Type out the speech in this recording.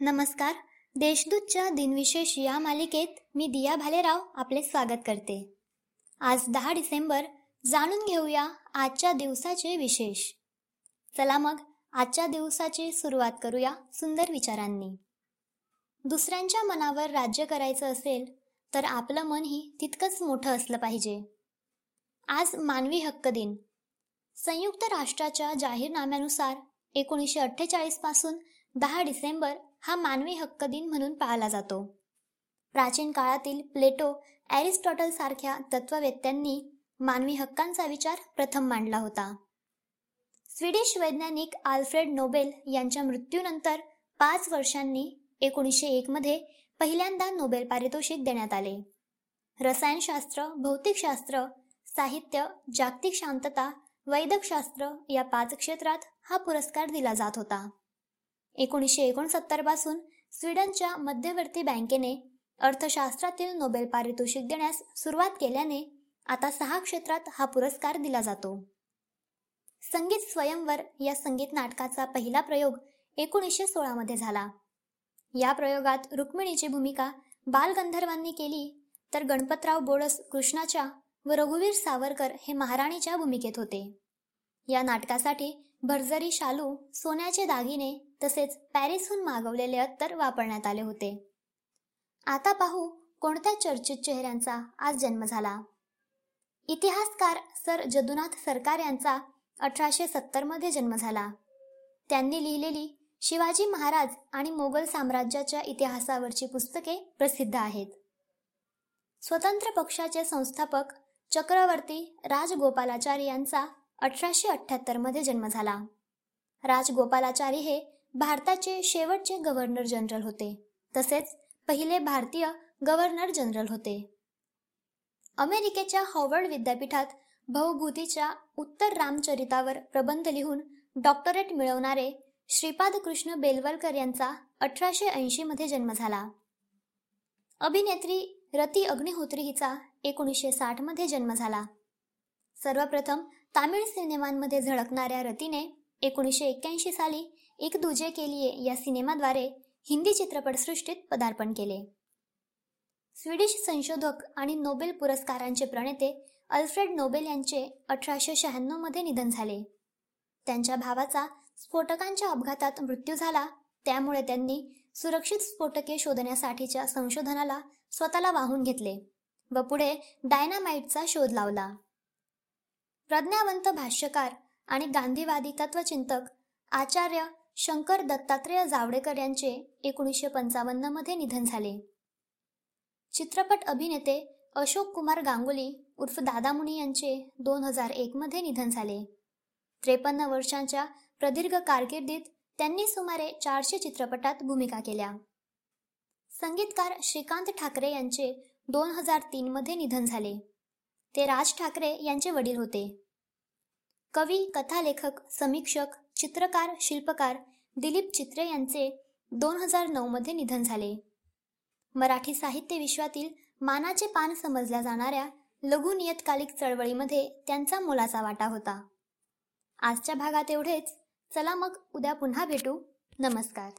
नमस्कार. देशदूतच्या दिनविशेष या मालिकेत मी दिया भालेराव आपले स्वागत करते. आज दहा डिसेंबर जाणून घेऊया आजच्या दिवसाचे विशेष. चला मग आजच्या दिवसाची सुरुवात करूया सुंदर विचारांनी. दुसऱ्यांच्या मनावर राज्य करायचं असेल तर आपलं मनही तितकंच मोठं असलं पाहिजे. आज मानवी हक्क दिन. संयुक्त राष्ट्राच्या जाहीरनाम्यानुसार एकोणीसशे अठ्ठेचाळीसपासून दहा डिसेंबर हा मानवी हक्क दिन म्हणून पाळला जातो. प्राचीन काळातील प्लेटो ॲरिस्टॉटल सारख्या तत्ववेत्यांनी मानवी हक्कांचा विचार प्रथम मांडला होता. स्वीडिश वैज्ञानिक आल्फ्रेड नोबेल यांच्या मृत्यूनंतर पाच वर्षांनी एकोणीसशे एकमध्ये पहिल्यांदा नोबेल पारितोषिक देण्यात आले. रसायनशास्त्र भौतिकशास्त्र साहित्य जागतिक शांतता वैद्यकशास्त्र या पाच क्षेत्रात हा पुरस्कार दिला जात होता. एकोणीसशे एकोणसत्तरपासून स्वीडनच्या मध्यवर्ती बँकेने अर्थशास्त्रातील नोबेल पारितोषिक देण्यास सुरुवात केल्याने आता सहा क्षेत्रात हा पुरस्कार दिला जातो. संगीत स्वयंवर या संगीत नाटकाचा पहिला प्रयोग एकोणीसशे सोळामध्ये झाला. या प्रयोगात रुक्मिणीची भूमिका बालगंधर्वांनी केली तर गणपतराव बोडस कृष्णाच्या व रघुवीर सावरकर हे महाराणीच्या भूमिकेत होते. या नाटकासाठी भरजरी शालू सोन्याचे दागिने तसेच पॅरिसहून मागवलेले अत्तर वापरण्यात आले होते. आता पाहू कोणत्या चर्चित चेहऱ्यांचा आज जन्म झाला. इतिहासकार सर जदुनाथ सरकार यांचा अठराशे सत्तरमध्ये जन्म झाला. त्यांनी लिहिलेली शिवाजी महाराज आणि मोगल साम्राज्याच्या इतिहासावरची पुस्तके प्रसिद्ध आहेत. स्वतंत्र पक्षाचे संस्थापक चक्रवर्ती राजगोपालाचारी यांचा अठराशे अठ्ठ्याहत्तरमध्ये जन्म झाला. राजगोपालाचारी हे भारताचे शेवटचे गव्हर्नर जनरल होते. तसेच पहिले भारतीय गव्हर्नर जनरल होते. अमेरिकेच्या हॉवर्ड विद्यापीठात भवभूतीच्या उत्तर रामचरितावर प्रबंध लिहून डॉक्टरेट मिळवणारे श्रीपाद कृष्ण बेलवलकर यांचा अठराशे ऐंशीमध्ये जन्म झाला. अभिनेत्री रती अग्निहोत्री हिचा एकोणीसशे साठमध्ये जन्म झाला. सर्वप्रथम तामिळ सिनेमांमध्ये झळकणाऱ्या रतीने एकोणीसशे एक्क्याऐंशी साली एक दुजे के लिए या सिनेमाद्वारे हिंदी चित्रपटसृष्टीत पदार्पण केले. स्वीडिश संशोधक आणि नोबेल पुरस्कारांचे प्रणेते अल्फ्रेड नोबेल यांचे अठराशे शहाण्णवमध्ये निधन झाले. त्यांच्या भावाचा स्फोटकांच्या अपघातात मृत्यू झाला त्यामुळे त्यांनी सुरक्षित स्फोटके शोधण्यासाठीच्या संशोधनाला स्वतःला वाहून घेतले व पुढे डायनामाइटचा शोध लावला. प्रज्ञावंत भाष्यकार आणि गांधीवादी तत्वचिंतक आचार्य शंकर दत्तात्रेय जावडेकर यांचे एकोणीसशे पंचावन्नमध्ये निधन झाले. चित्रपट अभिनेते अशोक कुमार गांगुली उर्फ दादामुनी यांचे दोन हजार एकमध्ये निधन झाले. त्रेपन्न वर्षांच्या प्रदीर्घ कारकिर्दीत त्यांनी सुमारे चारशे चित्रपटात भूमिका केल्या. संगीतकार श्रीकांत ठाकरे यांचे दोन हजार तीनमध्ये निधन झाले. ते राज ठाकरे यांचे वडील होते. कवी कथालेखक समीक्षक चित्रकार शिल्पकार दिलीप चित्रे यांचे दोन हजार नऊमध्ये निधन झाले. मराठी साहित्य विश्वातील मानाचे पान समजल्या जाणाऱ्या लघु नियतकालिक चळवळीमध्ये त्यांचा मोलाचा वाटा होता. आजच्या भागात एवढेच. चला मग उद्या पुन्हा भेटू. नमस्कार.